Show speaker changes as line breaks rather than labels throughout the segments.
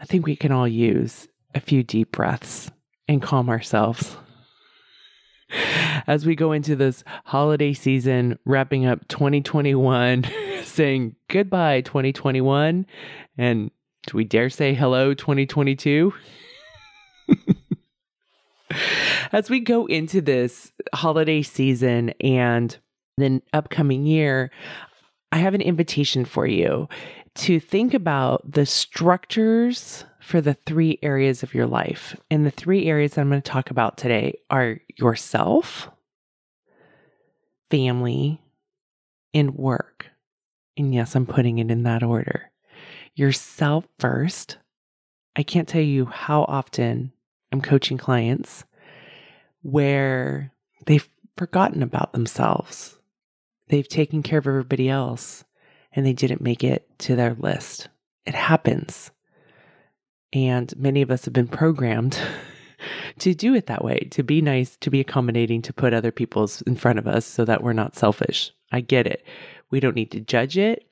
I think we can all use a few deep breaths and calm ourselves. As we go into this holiday season, wrapping up 2021, saying goodbye 2021, and do we dare say hello 2022? As we go into this holiday season and the upcoming year, I have an invitation for you to think about the structures for the three areas of your life. And the three areas that I'm going to talk about today are yourself, family, and work. And yes, I'm putting it in that order. Yourself first. I can't tell you how often I'm coaching clients where they've forgotten about themselves. They've taken care of everybody else and they didn't make it to their list. It happens. And many of us have been programmed to do it that way, to be nice, to be accommodating, to put other people's in front of us so that we're not selfish. I get it. We don't need to judge it.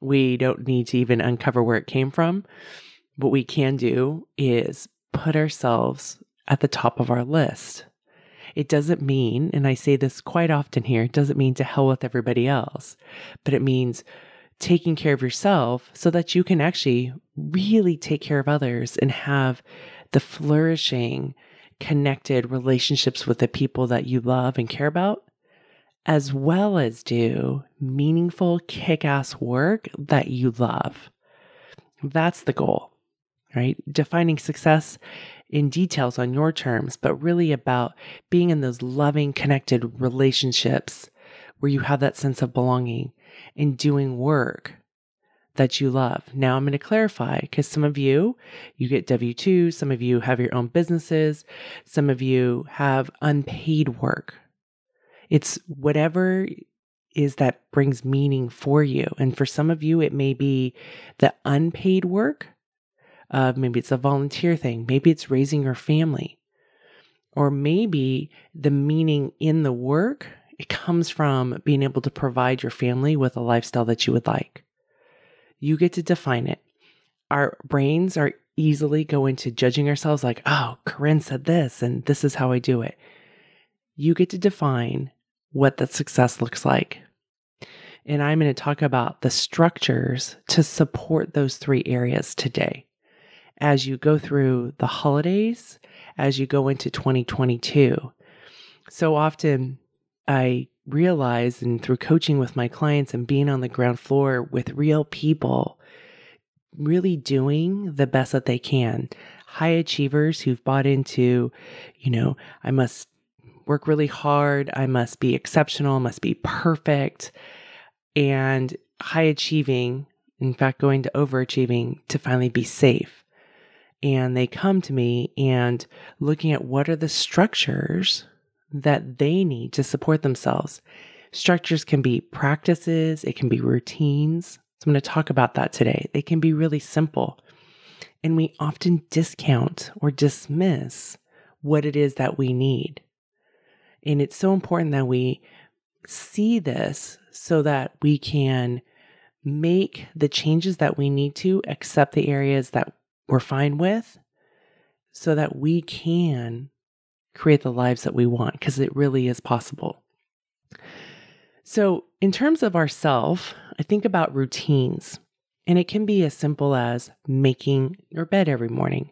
We don't need to even uncover where it came from. What we can do is put ourselves at the top of our list. It doesn't mean, and I say this quite often here, it doesn't mean to hell with everybody else, but it means taking care of yourself so that you can actually really take care of others and have the flourishing, connected relationships with the people that you love and care about, as well as do meaningful, kick ass work that you love. That's the goal, right? Defining success in details on your terms, but really about being in those loving, connected relationships where you have that sense of belonging and doing work that you love. Now I'm going to clarify because some of you, you get W 2, some of you have your own businesses, some of you have unpaid work. It's whatever is that brings meaning for you. And for some of you, it may be the unpaid work. Uh, maybe it's a volunteer thing. Maybe it's raising your family. Or maybe the meaning in the work, it comes from being able to provide your family with a lifestyle that you would like. You get to define it. Our brains are easily go into judging ourselves like, oh, Koren said this, and this is how I do it. You get to define what that success looks like. And I'm going to talk about the structures to support those three areas today. As you go through the holidays, as you go into 2022. So often I realize, and through coaching with my clients and being on the ground floor with real people, really doing the best that they can. High achievers who've bought into, you know, I must work really hard, I must be exceptional, must be perfect, and high achieving, in fact, going to overachieving to finally be safe. And they come to me and looking at what are the structures that they need to support themselves. Structures can be practices, it can be routines. So I'm going to talk about that today. They can be really simple. And we often discount or dismiss what it is that we need. And it's so important that we see this so that we can make the changes that we need to, accept the areas that we're fine with, so that we can create the lives that we want because it really is possible. So, in terms of ourself, I think about routines, and it can be as simple as making your bed every morning.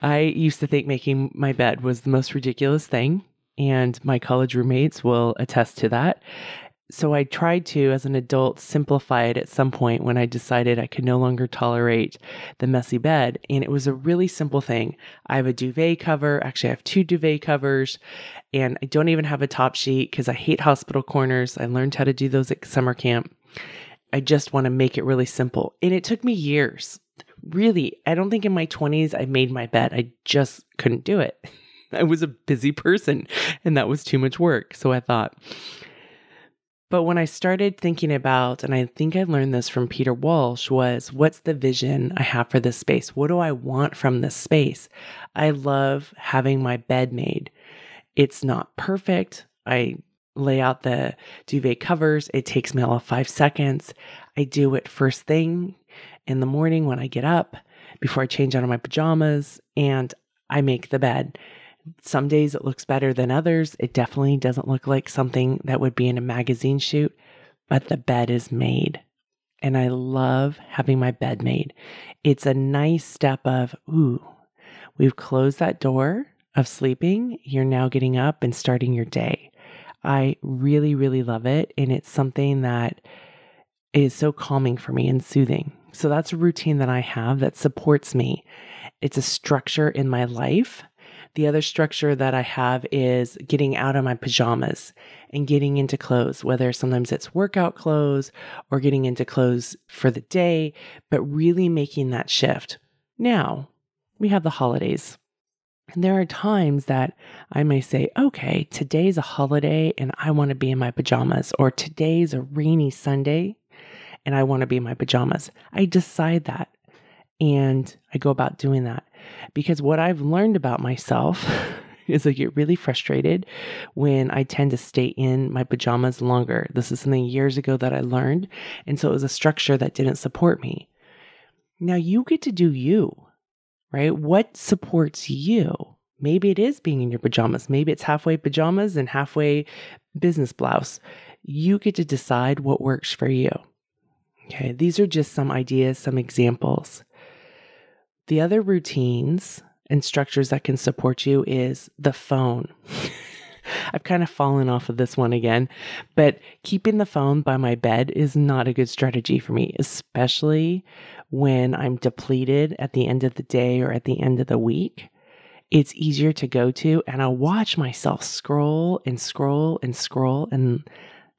I used to think making my bed was the most ridiculous thing, and my college roommates will attest to that. So I tried to, as an adult, simplify it at some point when I decided I could no longer tolerate the messy bed. And it was a really simple thing. I have a duvet cover. Actually, I have two duvet covers, and I don't even have a top sheet because I hate hospital corners. I learned how to do those at summer camp. I just want to make it really simple. And it took me years. Really, I don't think in my 20s I made my bed. I just couldn't do it. I was a busy person and that was too much work. So I thought, but when I started thinking about, and I think I learned this from Peter Walsh, was what's the vision I have for this space? What do I want from this space? I love having my bed made. It's not perfect. I lay out the duvet covers. It takes me all of five seconds. I do it first thing in the morning when I get up before I change out of my pajamas and I make the bed. Some days it looks better than others. It definitely doesn't look like something that would be in a magazine shoot, but the bed is made. And I love having my bed made. It's a nice step of, ooh, we've closed that door of sleeping. You're now getting up and starting your day. I really, really love it. And it's something that is so calming for me and soothing. So that's a routine that I have that supports me. It's a structure in my life the other structure that I have is getting out of my pajamas and getting into clothes, whether sometimes it's workout clothes or getting into clothes for the day, but really making that shift. Now, we have the holidays. And there are times that I may say, okay, today's a holiday and I want to be in my pajamas, or today's a rainy Sunday and I want to be in my pajamas. I decide that and I go about doing that. Because what I've learned about myself is I get really frustrated when I tend to stay in my pajamas longer. This is something years ago that I learned. And so it was a structure that didn't support me. Now you get to do you, right? What supports you? Maybe it is being in your pajamas. Maybe it's halfway pajamas and halfway business blouse. You get to decide what works for you. Okay, these are just some ideas, some examples. The other routines and structures that can support you is the phone. I've kind of fallen off of this one again, but keeping the phone by my bed is not a good strategy for me, especially when I'm depleted at the end of the day or at the end of the week. It's easier to go to, and I'll watch myself scroll and scroll and scroll. And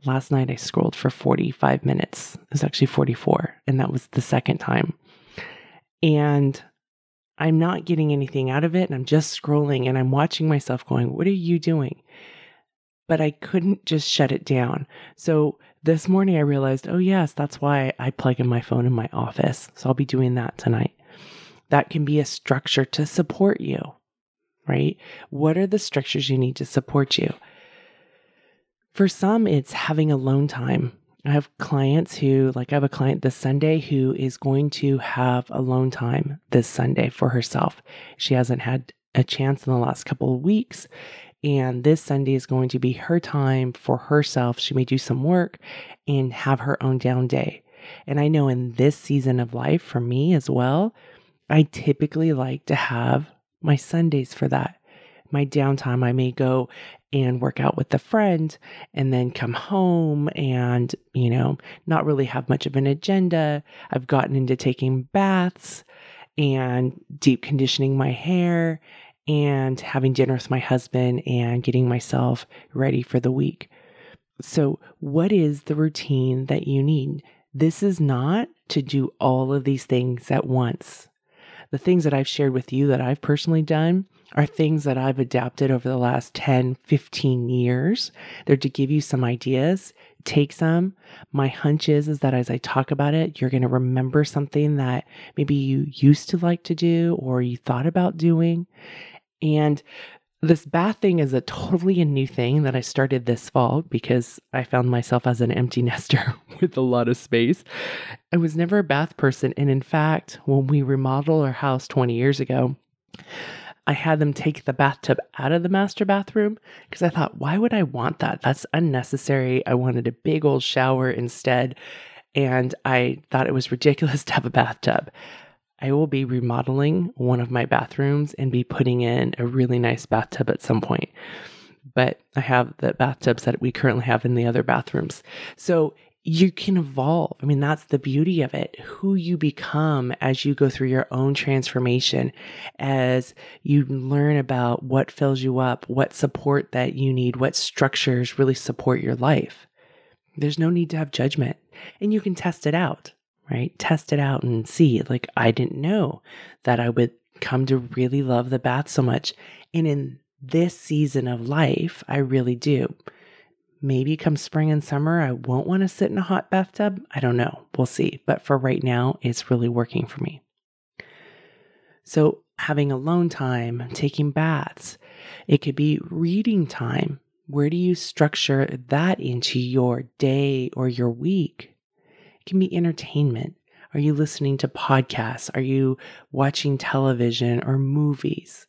last night I scrolled for 45 minutes. It was actually 44, and that was the second time. And I'm not getting anything out of it and I'm just scrolling and I'm watching myself going, What are you doing? But I couldn't just shut it down. So this morning I realized, oh, yes, that's why I plug in my phone in my office. So I'll be doing that tonight. That can be a structure to support you, right? What are the structures you need to support you? For some, it's having alone time I have clients who, like, I have a client this Sunday who is going to have alone time this Sunday for herself. She hasn't had a chance in the last couple of weeks. And this Sunday is going to be her time for herself. She may do some work and have her own down day. And I know in this season of life for me as well, I typically like to have my Sundays for that my downtime, I may go and work out with a friend and then come home and, you know, not really have much of an agenda. I've gotten into taking baths and deep conditioning my hair and having dinner with my husband and getting myself ready for the week. So, what is the routine that you need? This is not to do all of these things at once. The things that I've shared with you that I've personally done are things that I've adapted over the last 10, 15 years. They're to give you some ideas, take some. My hunch is, is that as I talk about it, you're going to remember something that maybe you used to like to do or you thought about doing. And this bath thing is a totally a new thing that I started this fall because I found myself as an empty nester with a lot of space. I was never a bath person. And in fact, when we remodeled our house 20 years ago, I had them take the bathtub out of the master bathroom because I thought, why would I want that? That's unnecessary. I wanted a big old shower instead. And I thought it was ridiculous to have a bathtub. I will be remodeling one of my bathrooms and be putting in a really nice bathtub at some point. but I have the bathtubs that we currently have in the other bathrooms. So you can evolve. I mean, that's the beauty of it. Who you become as you go through your own transformation, as you learn about what fills you up, what support that you need, what structures really support your life. There's no need to have judgment and you can test it out, right? Test it out and see. Like, I didn't know that I would come to really love the bath so much. And in this season of life, I really do. Maybe come spring and summer, I won't want to sit in a hot bathtub. I don't know. We'll see. But for right now, it's really working for me. So, having alone time, taking baths, it could be reading time. Where do you structure that into your day or your week? It can be entertainment. Are you listening to podcasts? Are you watching television or movies?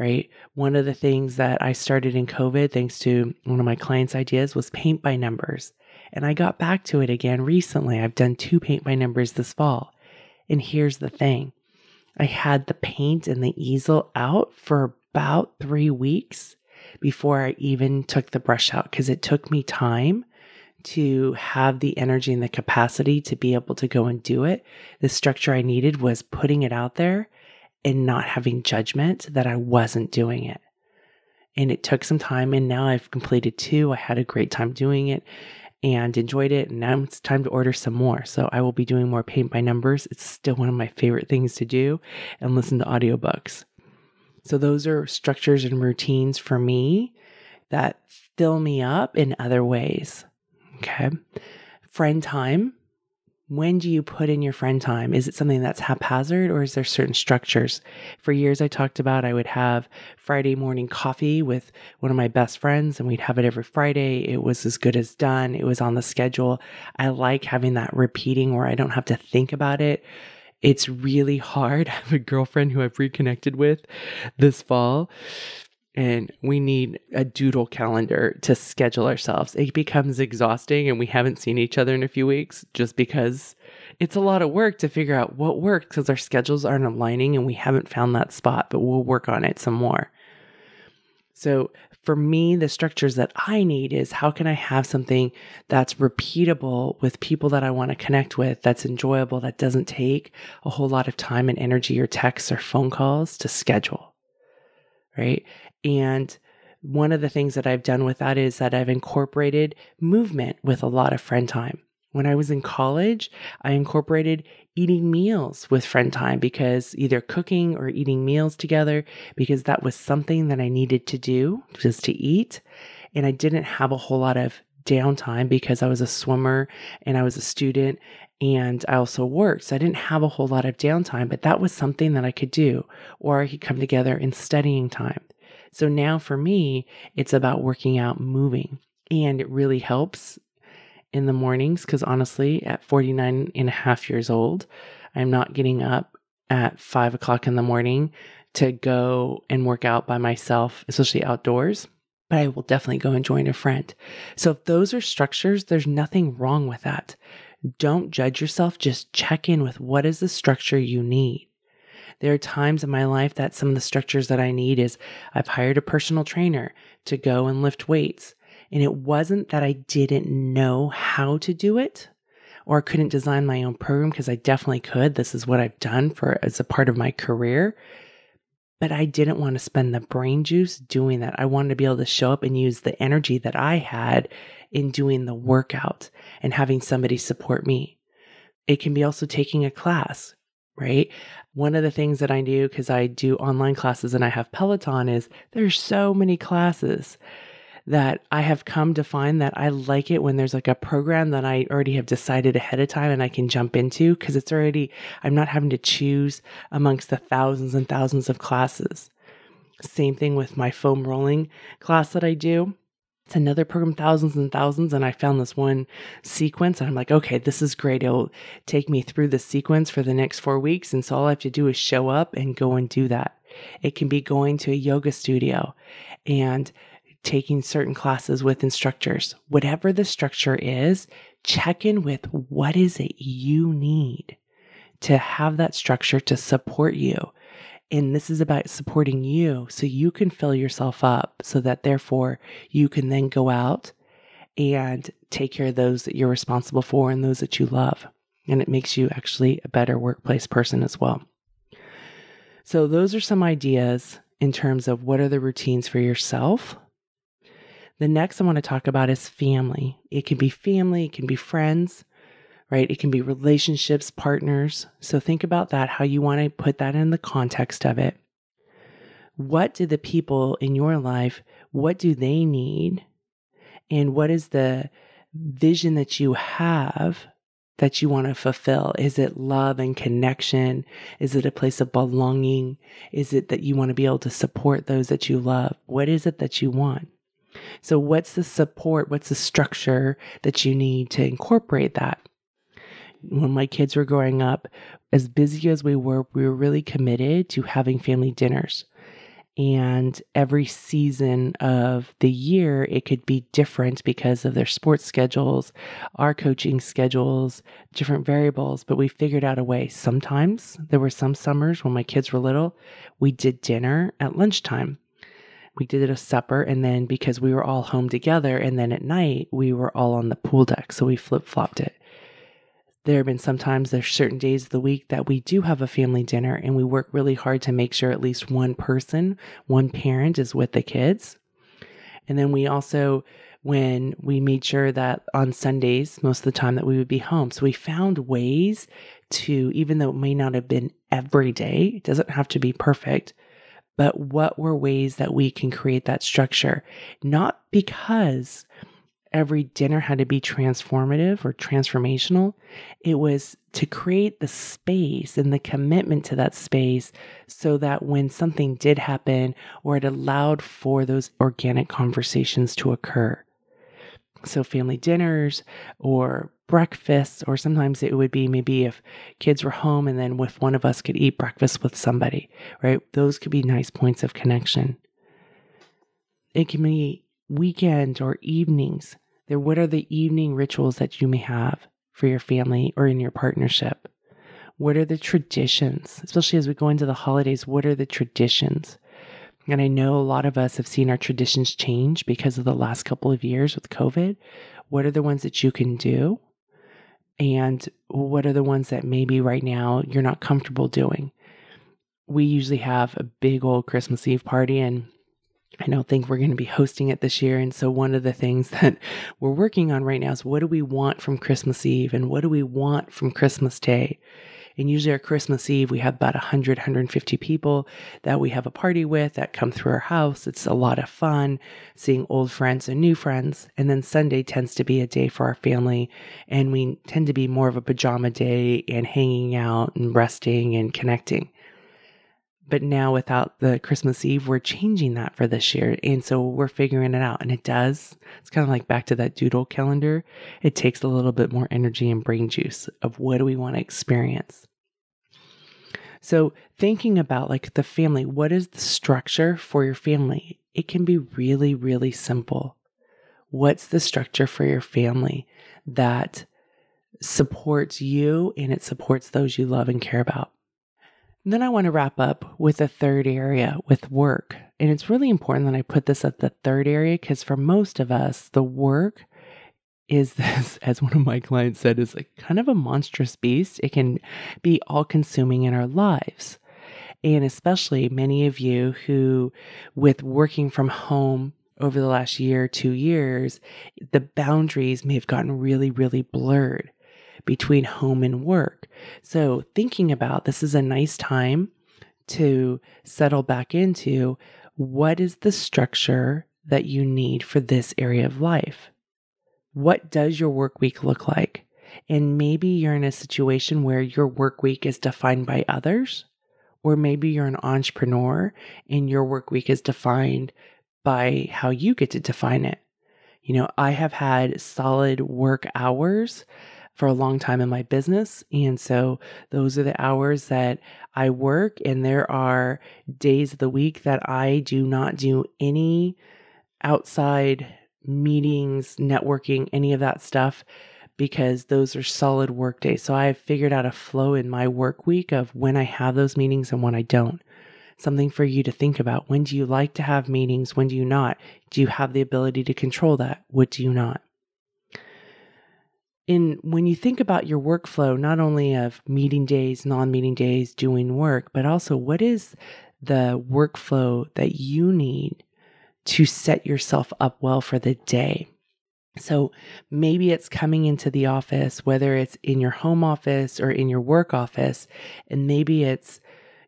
Right? One of the things that I started in COVID, thanks to one of my clients' ideas, was paint by numbers. And I got back to it again recently. I've done two paint by numbers this fall. And here's the thing I had the paint and the easel out for about three weeks before I even took the brush out because it took me time to have the energy and the capacity to be able to go and do it. The structure I needed was putting it out there and not having judgment that I wasn't doing it. And it took some time, and now I've completed two. I had a great time doing it and enjoyed it. And now it's time to order some more. So I will be doing more paint by numbers. It's still one of my favorite things to do and listen to audiobooks. So those are structures and routines for me that fill me up in other ways. Okay. Friend time when do you put in your friend time? Is it something that's haphazard or is there certain structures? For years, I talked about I would have Friday morning coffee with one of my best friends and we'd have it every Friday. It was as good as done, it was on the schedule. I like having that repeating where I don't have to think about it. It's really hard. I have a girlfriend who I've reconnected with this fall and we need a doodle calendar to schedule ourselves. It becomes exhausting and we haven't seen each other in a few weeks just because it's a lot of work to figure out what works because our schedules aren't aligning and we haven't found that spot, but we'll work on it some more. So, for me, the structures that I need is how can I have something that's repeatable with people that I want to connect with, that's enjoyable, that doesn't take a whole lot of time and energy or texts or phone calls to schedule, right? And one of the things that I've done with that is that I've incorporated movement with a lot of friend time. When I was in college, I incorporated eating meals with friend time because either cooking or eating meals together, because that was something that I needed to do just to eat. And I didn't have a whole lot of downtime because I was a swimmer and I was a student and I also worked. So I didn't have a whole lot of downtime, but that was something that I could do. Or I could come together in studying time. So now for me, it's about working out, moving. And it really helps in the mornings because honestly, at 49 and a half years old, I'm not getting up at five o'clock in the morning to go and work out by myself, especially outdoors. But I will definitely go and join a friend. So if those are structures, there's nothing wrong with that. Don't judge yourself. Just check in with what is the structure you need. There are times in my life that some of the structures that I need is I've hired a personal trainer to go and lift weights. And it wasn't that I didn't know how to do it or couldn't design my own program because I definitely could. This is what I've done for as a part of my career. But I didn't want to spend the brain juice doing that. I wanted to be able to show up and use the energy that I had in doing the workout and having somebody support me. It can be also taking a class, right? One of the things that I do because I do online classes and I have Peloton is there's so many classes that I have come to find that I like it when there's like a program that I already have decided ahead of time and I can jump into because it's already, I'm not having to choose amongst the thousands and thousands of classes. Same thing with my foam rolling class that I do. It's another program, thousands and thousands. And I found this one sequence and I'm like, okay, this is great. It'll take me through the sequence for the next four weeks. And so all I have to do is show up and go and do that. It can be going to a yoga studio and taking certain classes with instructors. Whatever the structure is, check in with what is it you need to have that structure to support you And this is about supporting you so you can fill yourself up so that therefore you can then go out and take care of those that you're responsible for and those that you love. And it makes you actually a better workplace person as well. So, those are some ideas in terms of what are the routines for yourself. The next I want to talk about is family. It can be family, it can be friends, right? It can be relationships, partners. So think about that, how you want to put that in the context of it. What do the people in your life, what do they need? And what is the vision that you have that you want to fulfill? Is it love and connection? Is it a place of belonging? Is it that you want to be able to support those that you love? What is it that you want? So, what's the support? What's the structure that you need to incorporate that? When my kids were growing up, as busy as we were, we were really committed to having family dinners. And every season of the year, it could be different because of their sports schedules, our coaching schedules, different variables. But we figured out a way. Sometimes there were some summers when my kids were little, we did dinner at lunchtime we did a supper and then because we were all home together and then at night we were all on the pool deck so we flip-flopped it there have been sometimes there's certain days of the week that we do have a family dinner and we work really hard to make sure at least one person one parent is with the kids and then we also when we made sure that on Sundays, most of the time that we would be home. So we found ways to, even though it may not have been every day, it doesn't have to be perfect, but what were ways that we can create that structure? Not because every dinner had to be transformative or transformational. It was to create the space and the commitment to that space so that when something did happen or it allowed for those organic conversations to occur. So, family dinners or breakfasts, or sometimes it would be maybe if kids were home and then if one of us could eat breakfast with somebody, right? Those could be nice points of connection. It can be weekend or evenings. There, what are the evening rituals that you may have for your family or in your partnership? What are the traditions, especially as we go into the holidays? What are the traditions? And I know a lot of us have seen our traditions change because of the last couple of years with COVID. What are the ones that you can do? And what are the ones that maybe right now you're not comfortable doing. We usually have a big old Christmas Eve party and I don't think we're going to be hosting it this year. And so, one of the things that we're working on right now is what do we want from Christmas Eve and what do we want from Christmas Day? And usually our Christmas Eve, we have about 100, 150 people that we have a party with that come through our house. It's a lot of fun seeing old friends and new friends. And then Sunday tends to be a day for our family. And we tend to be more of a pajama day and hanging out and resting and connecting. But now, without the Christmas Eve, we're changing that for this year. And so we're figuring it out. And it does. It's kind of like back to that doodle calendar. It takes a little bit more energy and brain juice of what do we want to experience. So, thinking about like the family, what is the structure for your family? It can be really, really simple. What's the structure for your family that supports you and it supports those you love and care about? Then I want to wrap up with a third area with work. And it's really important that I put this at the third area because for most of us, the work is this, as one of my clients said, is like kind of a monstrous beast. It can be all consuming in our lives. And especially many of you who, with working from home over the last year, two years, the boundaries may have gotten really, really blurred between home and work. So, thinking about this is a nice time to settle back into what is the structure that you need for this area of life? What does your work week look like? And maybe you're in a situation where your work week is defined by others, or maybe you're an entrepreneur and your work week is defined by how you get to define it. You know, I have had solid work hours for a long time in my business. And so those are the hours that I work. And there are days of the week that I do not do any outside meetings, networking, any of that stuff, because those are solid work days. So I've figured out a flow in my work week of when I have those meetings and when I don't. something for you to think about. When do you like to have meetings? When do you not? Do you have the ability to control that? What do you not? In when you think about your workflow, not only of meeting days, non-meeting days, doing work, but also what is the workflow that you need to set yourself up well for the day. So maybe it's coming into the office, whether it's in your home office or in your work office, and maybe it's,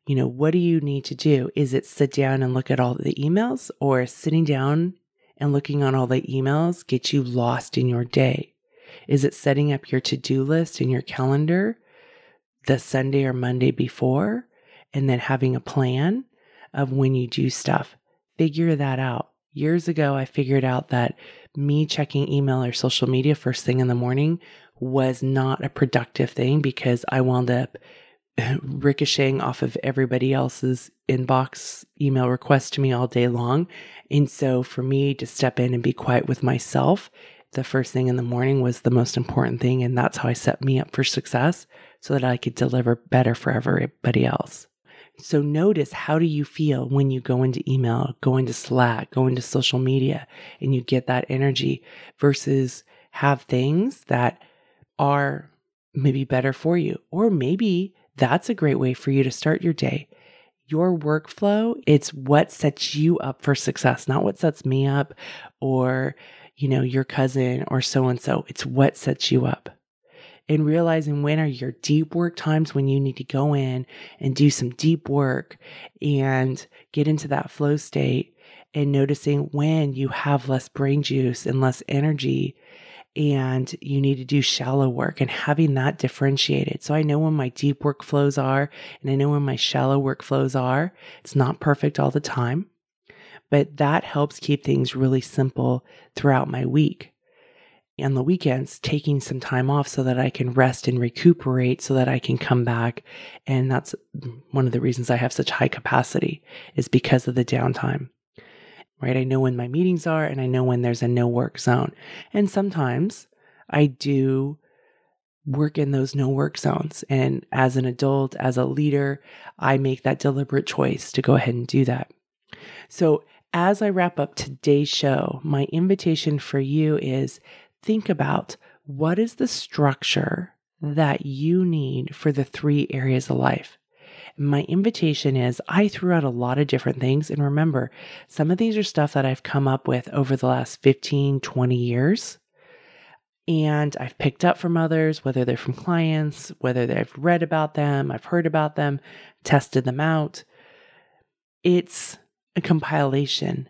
you know, what do you need to do? Is it sit down and look at all the emails, or sitting down and looking on all the emails get you lost in your day? Is it setting up your to do list in your calendar the Sunday or Monday before and then having a plan of when you do stuff? Figure that out. Years ago, I figured out that me checking email or social media first thing in the morning was not a productive thing because I wound up ricocheting off of everybody else's inbox email requests to me all day long. And so for me to step in and be quiet with myself, the first thing in the morning was the most important thing. And that's how I set me up for success so that I could deliver better for everybody else. So notice how do you feel when you go into email, go into Slack, go into social media, and you get that energy versus have things that are maybe better for you. Or maybe that's a great way for you to start your day. Your workflow, it's what sets you up for success, not what sets me up or, you know, your cousin or so and so. It's what sets you up and realizing when are your deep work times when you need to go in and do some deep work and get into that flow state and noticing when you have less brain juice and less energy and you need to do shallow work and having that differentiated. So I know when my deep workflows are and I know when my shallow workflows are. It's not perfect all the time, but that helps keep things really simple throughout my week And the weekends taking some time off so that I can rest and recuperate so that I can come back. And that's one of the reasons I have such high capacity is because of the downtime. Right? I know when my meetings are and I know when there's a no work zone. And sometimes I do work in those no work zones. And as an adult, as a leader, I make that deliberate choice to go ahead and do that. So, as I wrap up today's show, my invitation for you is think about what is the structure that you need for the three areas of life. My invitation is I threw out a lot of different things. And remember, some of these are stuff that I've come up with over the last 15, 20 years. And I've picked up from others, whether they're from clients, whether they've read about them, I've heard about them, tested them out. It's a compilation.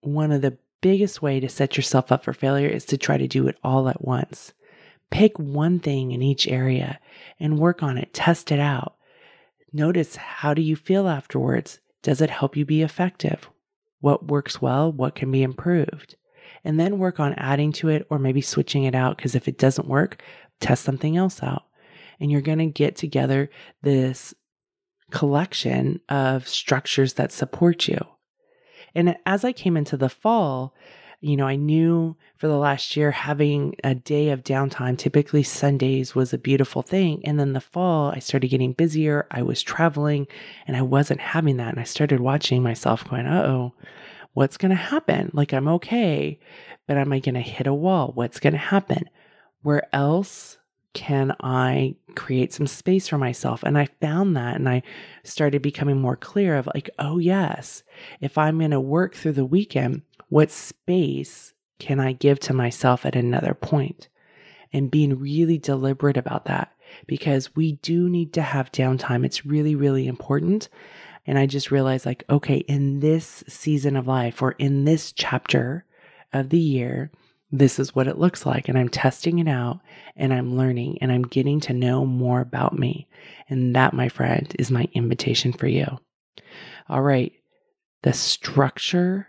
One of the biggest way to set yourself up for failure is to try to do it all at once. Pick one thing in each area and work on it, test it out. Notice how do you feel afterwards? Does it help you be effective? What works well? What can be improved? And then work on adding to it or maybe switching it out because if it doesn't work, test something else out. And you're going to get together this collection of structures that support you. And as I came into the fall, you know, I knew for the last year having a day of downtime, typically Sundays, was a beautiful thing. And then the fall, I started getting busier. I was traveling and I wasn't having that. And I started watching myself going, uh oh, what's going to happen? Like, I'm okay, but am I going to hit a wall? What's going to happen? Where else can I create some space for myself? And I found that and I started becoming more clear of like, oh, yes, if I'm going to work through the weekend, what space can I give to myself at another point? And being really deliberate about that because we do need to have downtime. It's really, really important. And I just realized, like, okay, in this season of life or in this chapter of the year, this is what it looks like. And I'm testing it out and I'm learning and I'm getting to know more about me. And that, my friend, is my invitation for you. All right. The structure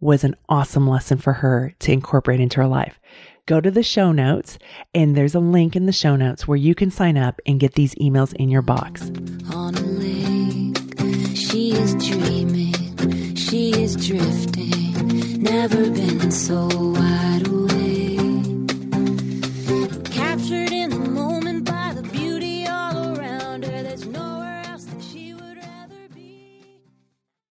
was an awesome lesson for her to incorporate into her life. Go to the show notes, and there's a link in the show notes where you can sign up and get these emails in your box.
On a lake, she is dreaming, she is drifting, never been so wide awake.